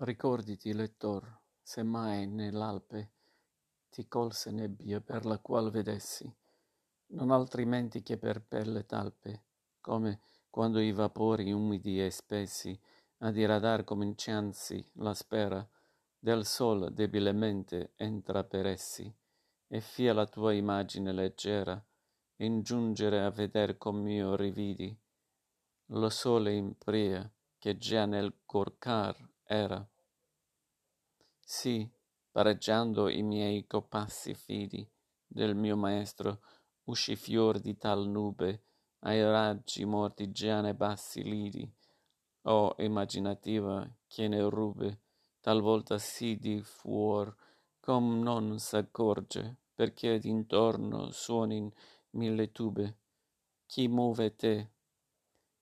Ricorditi, lettor, se mai nell'Alpe ti colse nebbia per la qual vedessi, non altrimenti che per pelle talpe, come quando i vapori umidi e spessi a diradar cominciansi la spera del sol debilemente entra per essi, e fia la tua imagine leggera in giungere a veder com'io rividi lo sole in pria che già nel cor car era. Sì, pareggiando i miei copassi fidi del mio maestro, usci fior di tal nube ai raggi morti già ne bassi lidi, o immaginativa che ne rube talvolta sì di fuor com non s'accorge perché d'intorno suonin mille tube. Chi muove te?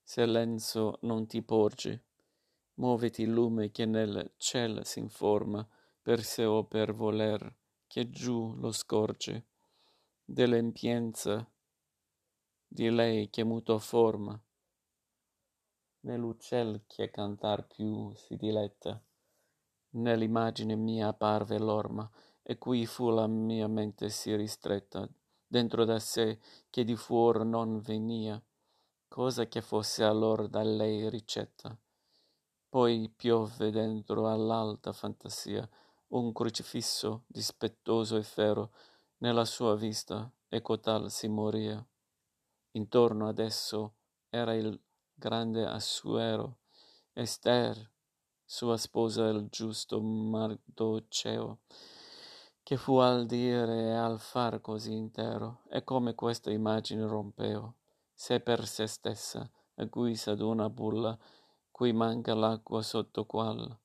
Se lenzo non ti porge muoviti lume che nel ciel s'informa per sé o per voler che giù lo scorge. Dell'empienza di lei che muto forma nell'uccel che cantar più si diletta. Nell'imagine mia apparve l'orma e qui fu la mia mente sì ristretta dentro da sé che di fuor non venia cosa che fosse allor da lei ricetta poi piovve dentro all'alta fantasia un crocifisso dispettoso e fero nella sua vista e cotal si moria. Intorno ad esso era il grande assuero ester sua sposa il giusto Mardoceo che fu al dire e al far così intero. E come questa imagine rompeo se per se stessa a cui s'aduna bulla cui manca l'acqua sotto qual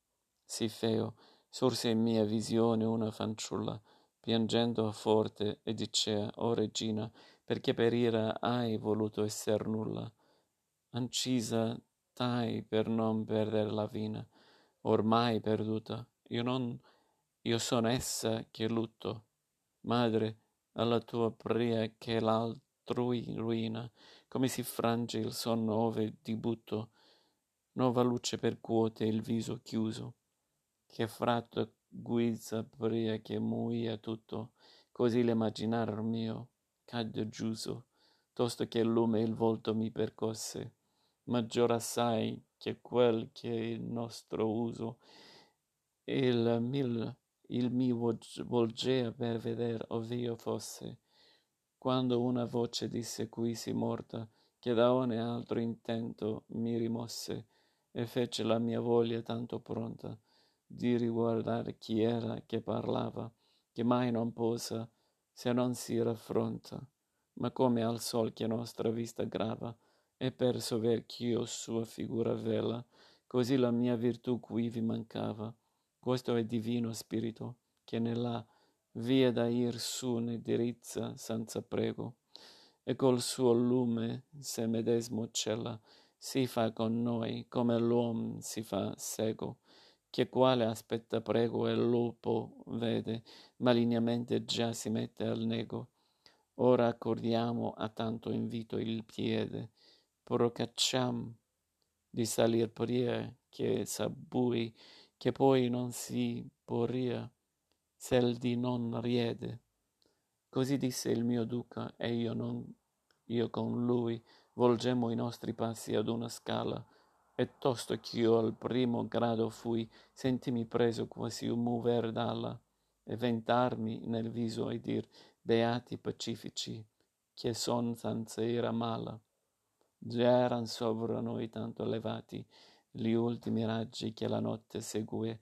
si feo. Sorse in mia visione una fanciulla piangendo forte e dicea o regina perché per ira hai voluto esser nulla? Ancisa t'hai per non perder la vina ormai perduta. Io non io son essa che lutto. Madre alla tua pria che l'altrui ruina come si frange il sonno ove di butto nova luce percuote il viso chiuso che fratto guisa pria che muia tutto così l'imaginar mio cadde giuso tosto che il lume il volto mi percosse maggior assai che quel che il nostro uso il mil il mi volgea per veder ov'io fosse quando una voce disse qui si morta che da ogni altro intento mi rimosse e fece la mia voglia tanto pronta di riguardar chi era che parlava che mai non posa se non si raffronta ma come al sol che nostra vista grava e per sover ch'io sua figura vela così la mia virtù quivi mancava. Questo è divino spirito che nella via da ir su ne dirizza senza prego e col suo lume se medesmo cella si fa con noi come l'uom si fa sego che quale aspetta prego e lupo vede malignamente già si mette al nego. Ora accordiamo a tanto invito il piede. Procacciam di salir pria che s'abbui che poi non si poria s'el di non riede. Così disse il mio duca e io non io con lui volgemmo i nostri passi ad una scala e tosto ch'io al primo grado fui sentimi preso quasi un mover d'ala e ventarmi nel viso e dir beati pacifici che son senza ira mala. Già eran sovra noi tanto elevati gli ultimi raggi che la notte segue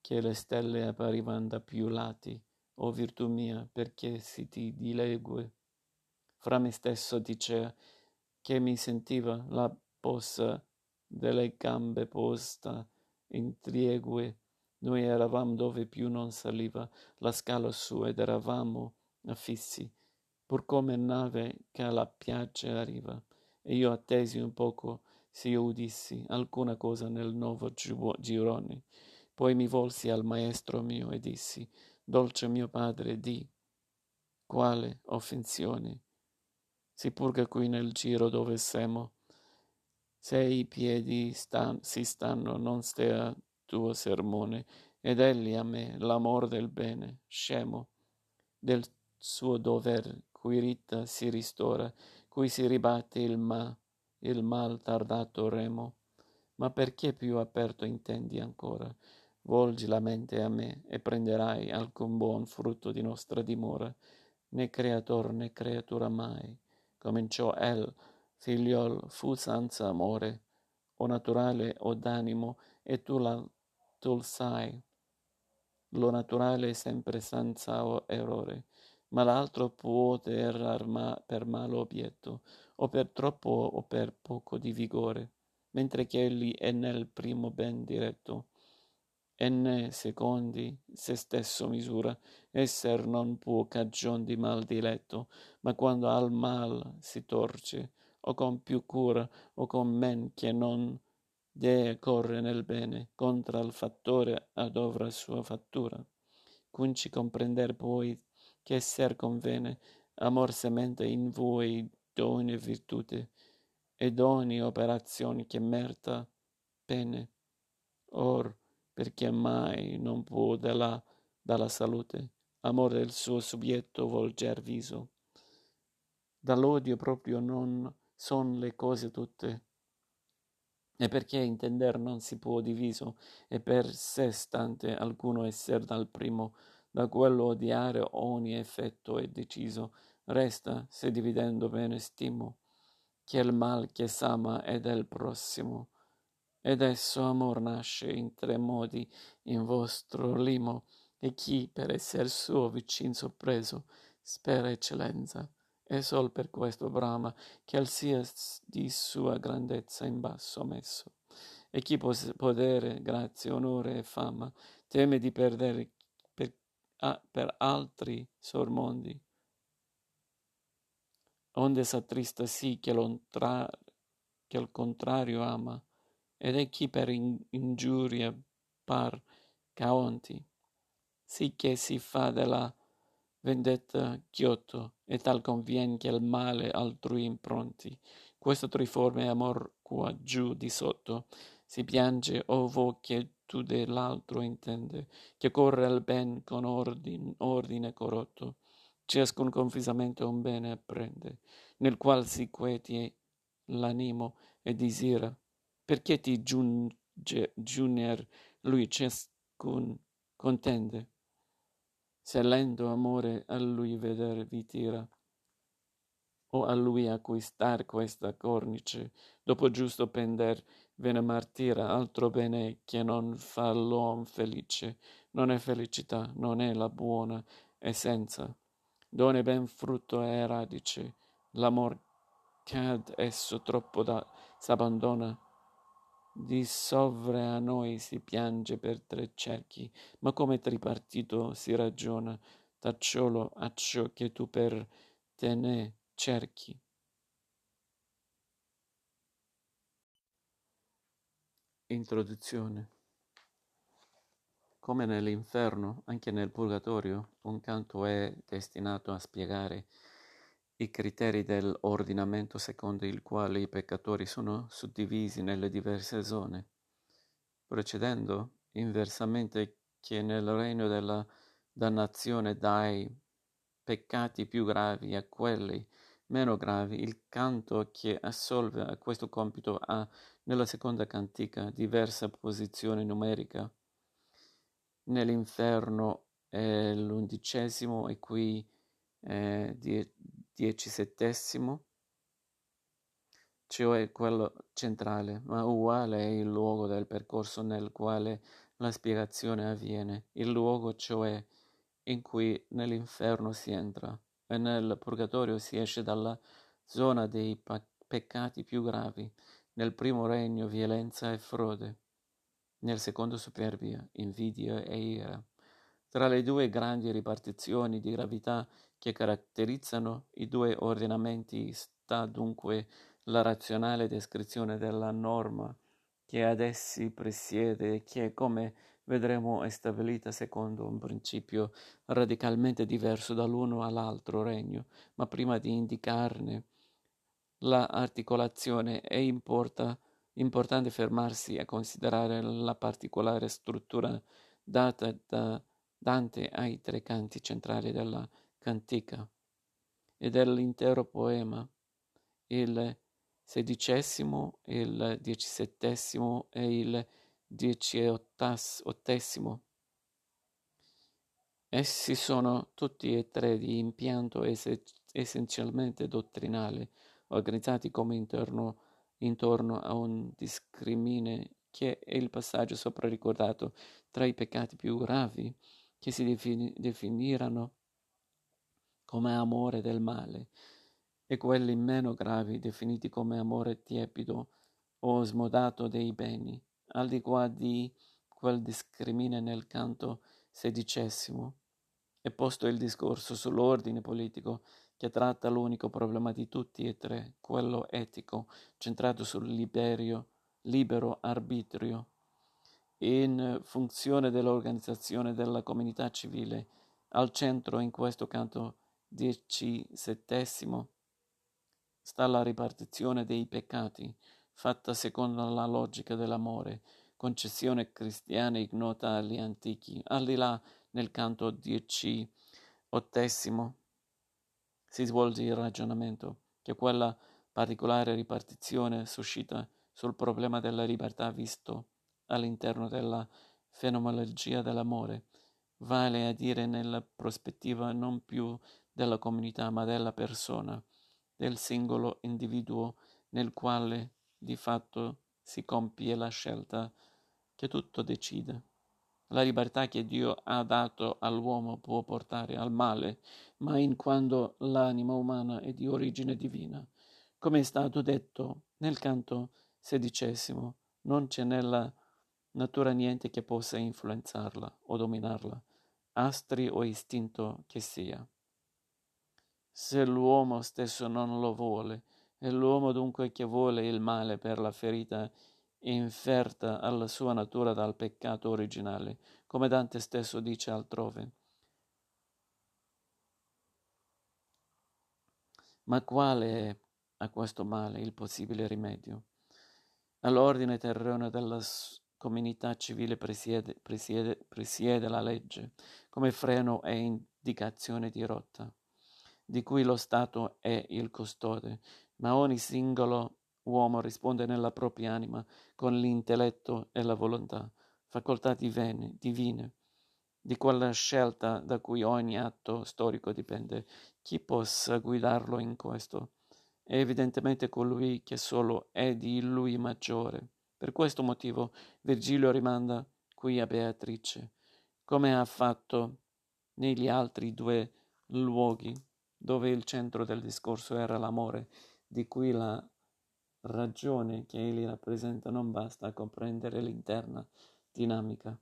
che le stelle apparivan da più lati o virtù mia perché si ti dilegue? Fra me stesso dicea che mi sentiva la possa delle gambe posta in triegue. Noi eravam dove più non saliva la scala su ed eravamo affissi pur come nave che alla piaggia arriva. E io attesi un poco s'io udissi alcuna cosa nel novo girone. Poi mi volsi al maestro mio e dissi dolce mio padre di quale offensione si purga qui nel giro dove semo se i piedi stan si stanno non stea tuo sermone, ed egli a me l'amor del bene, scemo, del suo dover, cui rita si ristora, cui si ribatte il ma, il mal tardato remo. Ma perché più aperto intendi ancora? Volgi la mente a me e prenderai alcun buon frutto di nostra dimora, né creator né creatura mai. Cominciò el, figliol, fu senza amore, o naturale o d'animo, e tu, la, tu sai. Lo naturale è sempre senza errore, ma l'altro può errar ma per malo obietto, o per troppo o per poco di vigore, mentre che egli è nel primo ben diretto e ne secondi se stesso misura, esser non può cagion di mal diletto, ma quando al mal si torce, o con più cura, o con men che non dee corre nel bene, contra il fattore adovra sua fattura. Quinci comprender poi che esser convene, amor semente in voi d'ogni virtute, ed ogni operazione che merta pene. Or, perché mai non può dalla, dalla salute. Amore del suo subietto volger viso. Dall'odio proprio non son le cose tutte, e perché intender non si può diviso, e per sé stante alcuno esser dal primo, da quello odiare ogni effetto è deciso, resta, se dividendo bene stimo, che il mal che s'ama è del prossimo ed esso amor nasce in tre modi in vostro limo, e chi per esser suo vicin sorpreso spera eccellenza, e sol per questo brama che al sia di sua grandezza in basso messo. E chi podere, grazia, onore e fama teme di perdere per, ah, per altri sormondi, onde s'attrista sì che, che il contrario ama, ed è chi per ingiuria par caonti, che si fa della vendetta chiotto, e tal convien che il male altrui impronti. Questo triforme amor qua giù di sotto si piange ovo che tu dell'altro intende, che corre al ben con ordine, ordine corrotto, ciascun confisamento un bene apprende, nel qual si quieti l'animo e disira, perché ti giunge, giuner lui ciascun contende, se lento amore a lui veder vi tira, o a lui acquistar questa cornice, dopo giusto pender ve ne martira, altro bene che non fa l'uom felice, non è felicità, non è la buona essenza, done ben frutto è radice, l'amor cad esso troppo da s'abbandona, di sovre a noi si piange per tre cerchi, ma come tripartito si ragiona, tacciolo acciò che tu per te ne cerchi. Introduzione Come nell'inferno, anche nel purgatorio, un canto è destinato a spiegare i criteri dell'ordinamento secondo il quale i peccatori sono suddivisi nelle diverse zone, procedendo inversamente che nel regno della dannazione dai peccati più gravi a quelli meno gravi, il canto che assolve a questo compito ha nella seconda cantica diversa posizione numerica. Nell'inferno è l'undicesimo e qui è diciassettesimo, cioè quello centrale, ma uguale è il luogo del percorso nel quale la spiegazione avviene, il luogo cioè in cui nell'inferno si entra e nel purgatorio si esce dalla zona dei peccati più gravi, nel primo regno violenza e frode, nel secondo superbia, invidia e ira. Tra le due grandi ripartizioni di gravità che caratterizzano i due ordinamenti sta dunque la razionale descrizione della norma che ad essi presiede e che, come vedremo, è stabilita secondo un principio radicalmente diverso dall'uno all'altro regno, ma prima di indicarne la articolazione è importa Importante fermarsi a considerare la particolare struttura data da Dante ai tre canti centrali della cantica e dell'intero poema, il sedicesimo, il diciassettesimo e il diciottesimo. Essi sono tutti e tre di impianto essenzialmente dottrinale, organizzati come interno, intorno a un discrimine che è il passaggio sopra ricordato tra i peccati più gravi che si defini- definirono come amore del male e quelli meno gravi definiti come amore tiepido o smodato dei beni, al di qua di quel discrimine nel canto sedicesimo. È posto il discorso sull'ordine politico che tratta l'unico problema di tutti e tre, quello etico, centrato sul liberio, libero arbitrio, in funzione dell'organizzazione della comunità civile. Al centro, in questo canto diciassettesimo, sta la ripartizione dei peccati, fatta secondo la logica dell'amore, concessione cristiana ignota agli antichi. Al di là, nel canto diciottesimo, si svolge il ragionamento che quella particolare ripartizione suscita sul problema della libertà visto all'interno della fenomenologia dell'amore, vale a dire nella prospettiva non più della comunità ma della persona, del singolo individuo nel quale di fatto si compie la scelta che tutto decide. La libertà che Dio ha dato all'uomo può portare al male, ma in quanto l'anima umana è di origine divina, come è stato detto nel canto sedicesimo, non c'è nella natura niente che possa influenzarla o dominarla, astri o istinto che sia. Se l'uomo stesso non lo vuole, è l'uomo dunque che vuole il male per la ferita inferta alla sua natura dal peccato originale, come Dante stesso dice altrove. Ma quale è a questo male il possibile rimedio? All'ordine terreno della comunità civile presiede, presiede, presiede la legge come freno e indicazione di rotta, di cui lo Stato è il custode, ma ogni singolo uomo risponde nella propria anima con l'intelletto e la volontà, facoltà divine, divine, di quella scelta da cui ogni atto storico dipende. Chi possa guidarlo in questo? È evidentemente colui che solo è di lui maggiore. Per questo motivo Virgilio rimanda qui a Beatrice, come ha fatto negli altri due luoghi dove il centro del discorso era l'amore, di cui la ragione che egli rappresenta non basta a comprendere l'interna dinamica.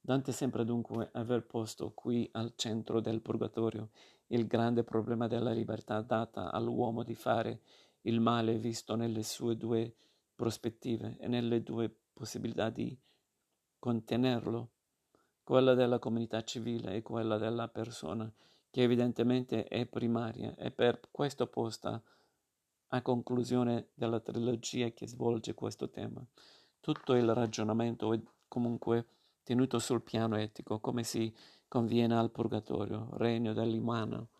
Dante sembra dunque aver posto qui al centro del purgatorio il grande problema della libertà data all'uomo di fare il male visto nelle sue due prospettive e nelle due possibilità di contenerlo, quella della comunità civile e quella della persona, che evidentemente è primaria e per questo posta a conclusione della trilogia che svolge questo tema. Tutto il ragionamento è comunque tenuto sul piano etico, come si conviene al purgatorio, regno dell'umano,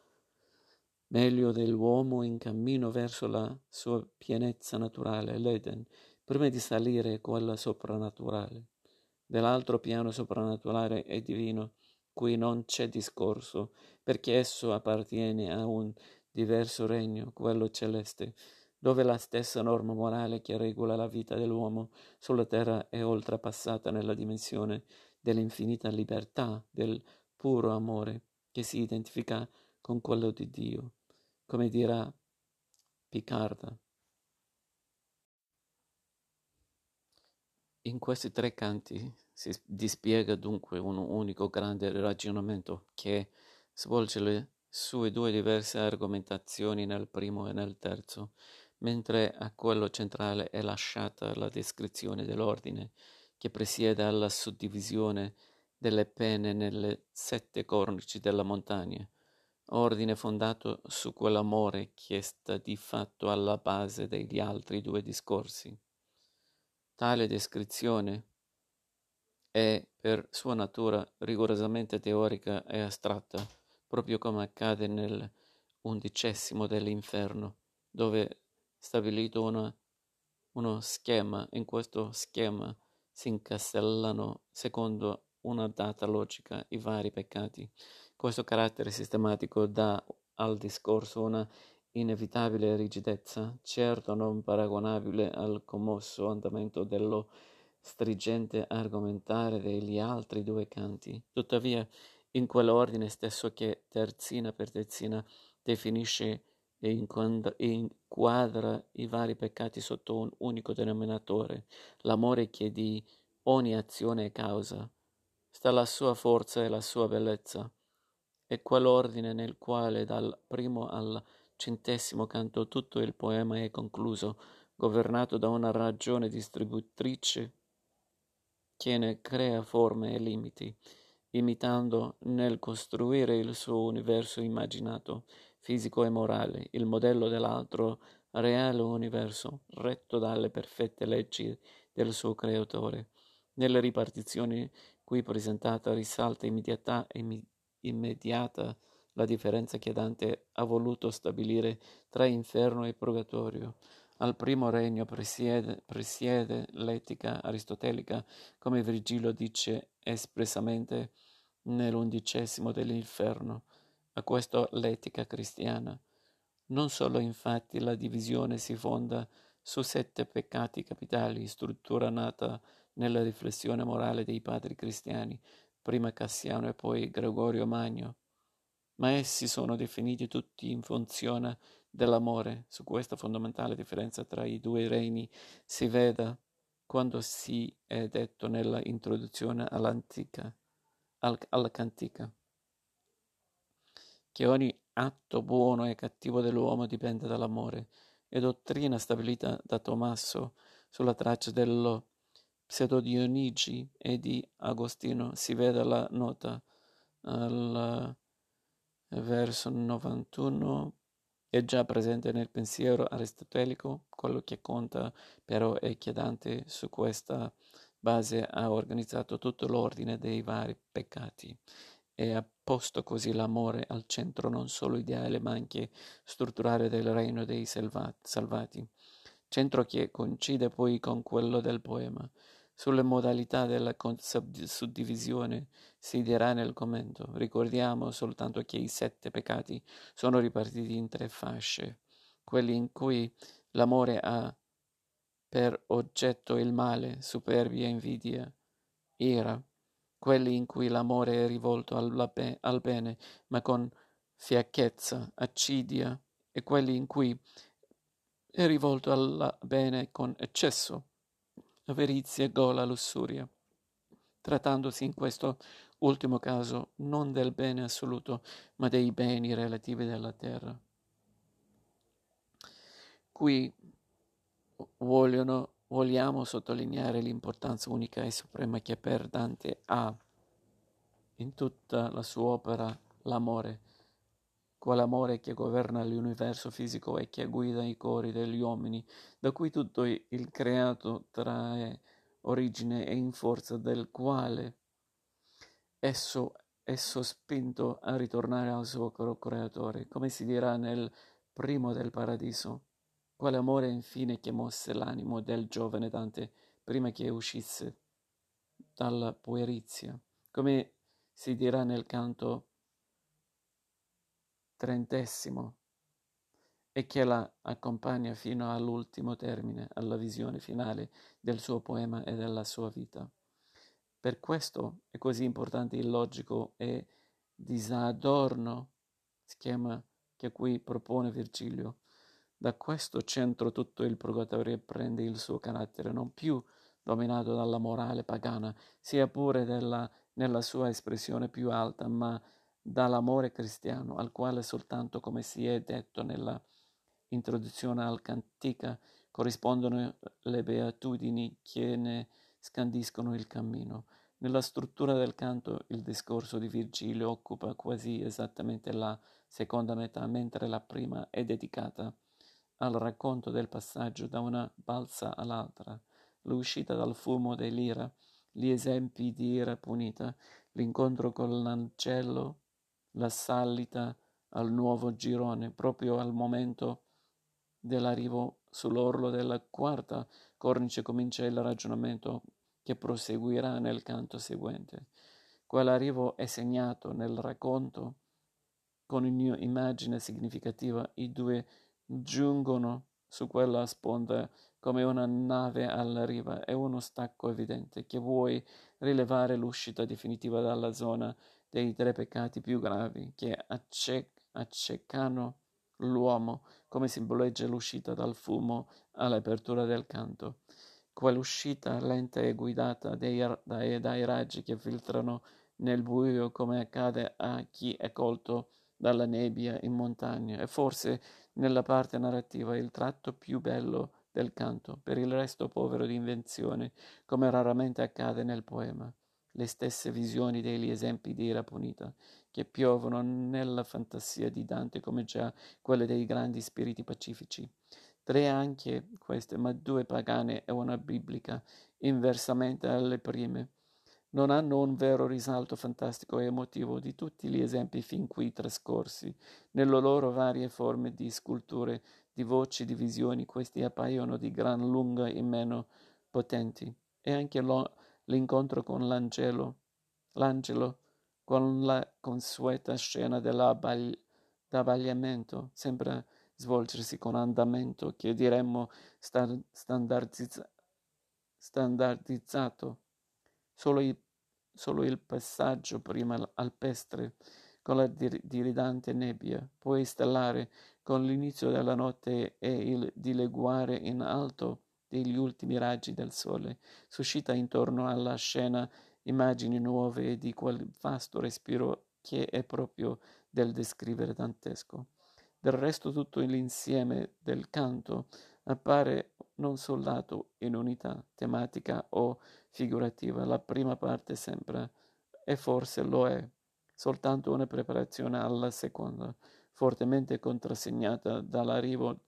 meglio dell'uomo in cammino verso la sua pienezza naturale, l'Eden, prima di salire quella soprannaturale. Dell'altro piano soprannaturale e divino, cui non c'è discorso, perché esso appartiene a un diverso regno, quello celeste, dove la stessa norma morale che regola la vita dell'uomo sulla terra è oltrepassata nella dimensione dell'infinita libertà, del puro amore che si identifica con quello di Dio, come dirà Picarda. In questi tre canti si dispiega dunque un unico grande ragionamento che svolge le sue due diverse argomentazioni nel primo e nel terzo, mentre a quello centrale è lasciata la descrizione dell'ordine che presiede alla suddivisione delle pene nelle sette cornici della montagna, ordine fondato su quell'amore che sta di fatto alla base degli altri due discorsi. Tale descrizione è per sua natura rigorosamente teorica e astratta, proprio come accade nel undicesimo dell'inferno, dove stabilito una, uno schema, in questo schema si incastellano secondo una data logica i vari peccati. Questo carattere sistematico dà al discorso una inevitabile rigidezza, certo non paragonabile al commosso andamento dello stringente argomentare degli altri due canti. Tuttavia, in quell'ordine stesso che terzina per terzina definisce e inquadra i vari peccati sotto un unico denominatore, l'amore che di ogni azione è causa, sta la sua forza e la sua bellezza. È quell'ordine nel quale dal primo al centesimo canto tutto il poema è concluso, governato da una ragione distributrice che ne crea forme e limiti, imitando nel costruire il suo universo immaginato, fisico e morale, il modello dell'altro reale universo, retto dalle perfette leggi del suo creatore. Nelle ripartizioni qui presentata risalta immediata, immediata la differenza che Dante ha voluto stabilire tra inferno e purgatorio. Al primo regno presiede, presiede l'etica aristotelica, come Virgilio dice espressamente nell'undicesimo dell'inferno. A questo l'etica cristiana. Non solo infatti la divisione si fonda su sette peccati capitali, struttura nata nella riflessione morale dei padri cristiani, prima Cassiano e poi Gregorio Magno, ma essi sono definiti tutti in funzione dell'amore. Su questa fondamentale differenza tra i due regni si veda quando si è detto nella introduzione all'antica, al, alla cantica, che ogni atto buono e cattivo dell'uomo dipende dall'amore, e dottrina stabilita da Tommaso sulla traccia dello Pseudo Dionigi e di Agostino si vede la nota al verso 91 è già presente nel pensiero aristotelico, quello che conta però è che Dante su questa base ha organizzato tutto l'ordine dei vari peccati e ha posto così l'amore al centro non solo ideale ma anche strutturale del reino dei salvati, centro che coincide poi con quello del poema. Sulle modalità della suddivisione si dirà nel commento. Ricordiamo soltanto che i sette peccati sono ripartiti in tre fasce, quelli in cui l'amore ha per oggetto il male, superbia, invidia, ira, quelli in cui l'amore è rivolto be- al bene, ma con fiacchezza, accidia, e quelli in cui è rivolto al bene con eccesso, avarizia, gola, lussuria, trattandosi in questo ultimo caso non del bene assoluto, ma dei beni relativi della terra. Qui vogliono, vogliamo sottolineare l'importanza unica e suprema che per Dante ha in tutta la sua opera l'amore, quell'amore che governa l'universo fisico e che guida i cori degli uomini, da cui tutto il creato trae origine e in forza del quale esso è sospinto a ritornare al suo creatore, come si dirà nel primo del paradiso. Quell'amore infine che mosse l'animo del giovane Dante prima che uscisse dalla puerizia, come si dirà nel canto trentesimo e che la accompagna fino all'ultimo termine, alla visione finale del suo poema e della sua vita. Per questo è così importante il logico e disadorno schema che qui propone Virgilio. Da questo centro tutto il purgatorio prende il suo carattere, non più dominato dalla morale pagana, sia pure della, nella sua espressione più alta, ma dall'amore cristiano, al quale soltanto, come si è detto nella introduzione al Cantica, corrispondono le beatudini che ne scandiscono il cammino. Nella struttura del canto il discorso di Virgilio occupa quasi esattamente la seconda metà, mentre la prima è dedicata al racconto del passaggio da una balsa all'altra. l'uscita dal fumo dell'ira, gli esempi di ira punita, l'incontro con l'angelo, la salita al nuovo girone, proprio al momento dell'arrivo sull'orlo della quarta cornice comincia il ragionamento che proseguirà nel canto seguente. Quell'arrivo è segnato nel racconto con un'immagine significativa. I due giungono su quella sponda come una nave alla riva. È uno stacco evidente che vuoi rilevare l'uscita definitiva dalla zona dei tre peccati più gravi che acce- accecano l'uomo, come simboleggia l'uscita dal fumo all'apertura del canto. Quell'uscita lenta e guidata dai, dai, dai raggi che filtrano nel buio come accade a chi è colto dalla nebbia in montagna è forse nella parte narrativa il tratto più bello del canto, per il resto povero di invenzione, come raramente accade nel poema. Le stesse visioni degli esempi di ira punita, che piovono nella fantasia di Dante come già quelle dei grandi spiriti pacifici. Tre anche queste, ma due pagane e una biblica, inversamente alle prime non hanno un vero risalto fantastico e emotivo di tutti gli esempi fin qui trascorsi. Nelle loro varie forme di sculture, di voci, di visioni, questi appaiono di gran lunga e meno potenti. E anche lo, l'incontro con l'angelo, l'angelo, con la consueta scena dell'abbagliamento, sembra svolgersi con andamento che diremmo standardizza, standardizzato. Solo i solo il passaggio prima alpestre con la dir- diridante nebbia, poi stellare con l'inizio della notte e il dileguare in alto degli ultimi raggi del sole, suscita intorno alla scena immagini nuove di quel vasto respiro che è proprio del descrivere dantesco. Del resto tutto l'insieme del canto appare non soldato in unità tematica o figurativa. La prima parte sembra, e forse lo è, soltanto una preparazione alla seconda, fortemente contrassegnata dall'arrivo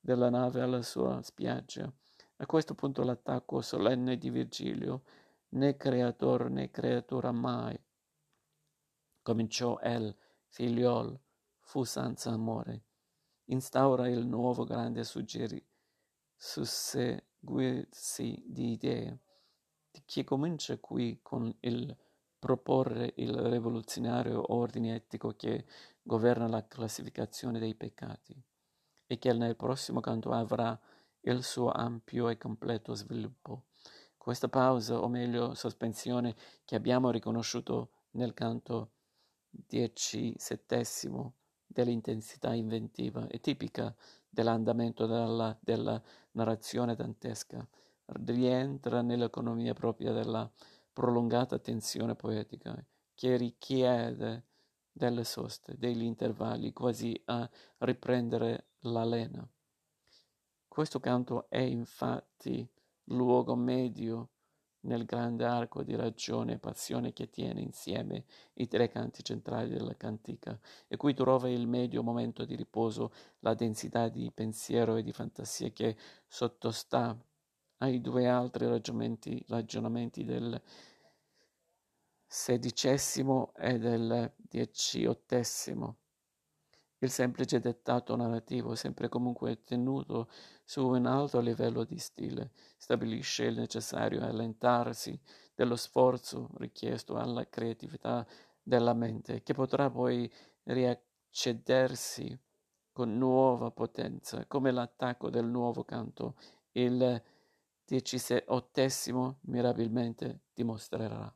della nave alla sua spiaggia. A questo punto l'attacco solenne di Virgilio, né creator né creatura mai. Cominciò el, figliol, fu senza amore. Instaura il nuovo grande suggerimento susseguirsi di idee, che comincia qui con il proporre il rivoluzionario ordine etico che governa la classificazione dei peccati e che nel prossimo canto avrà il suo ampio e completo sviluppo. Questa pausa, o meglio sospensione, che abbiamo riconosciuto nel canto diciassettesimo dell'intensità inventiva, è tipica dell'andamento della, della narrazione dantesca, rientra nell'economia propria della prolungata tensione poetica, che richiede delle soste, degli intervalli, quasi a riprendere la lena. Questo canto è infatti luogo medio nel grande arco di ragione e passione che tiene insieme i tre canti centrali della cantica, e cui trova il medio momento di riposo la densità di pensiero e di fantasia che sottostà ai due altri ragionamenti, ragionamenti del sedicesimo e del diciottesimo. Il semplice dettato narrativo, sempre comunque tenuto su un alto livello di stile, stabilisce il necessario allentarsi dello sforzo richiesto alla creatività della mente, che potrà poi riaccedersi con nuova potenza, come l'attacco del nuovo canto, il diciottesimo mirabilmente dimostrerà.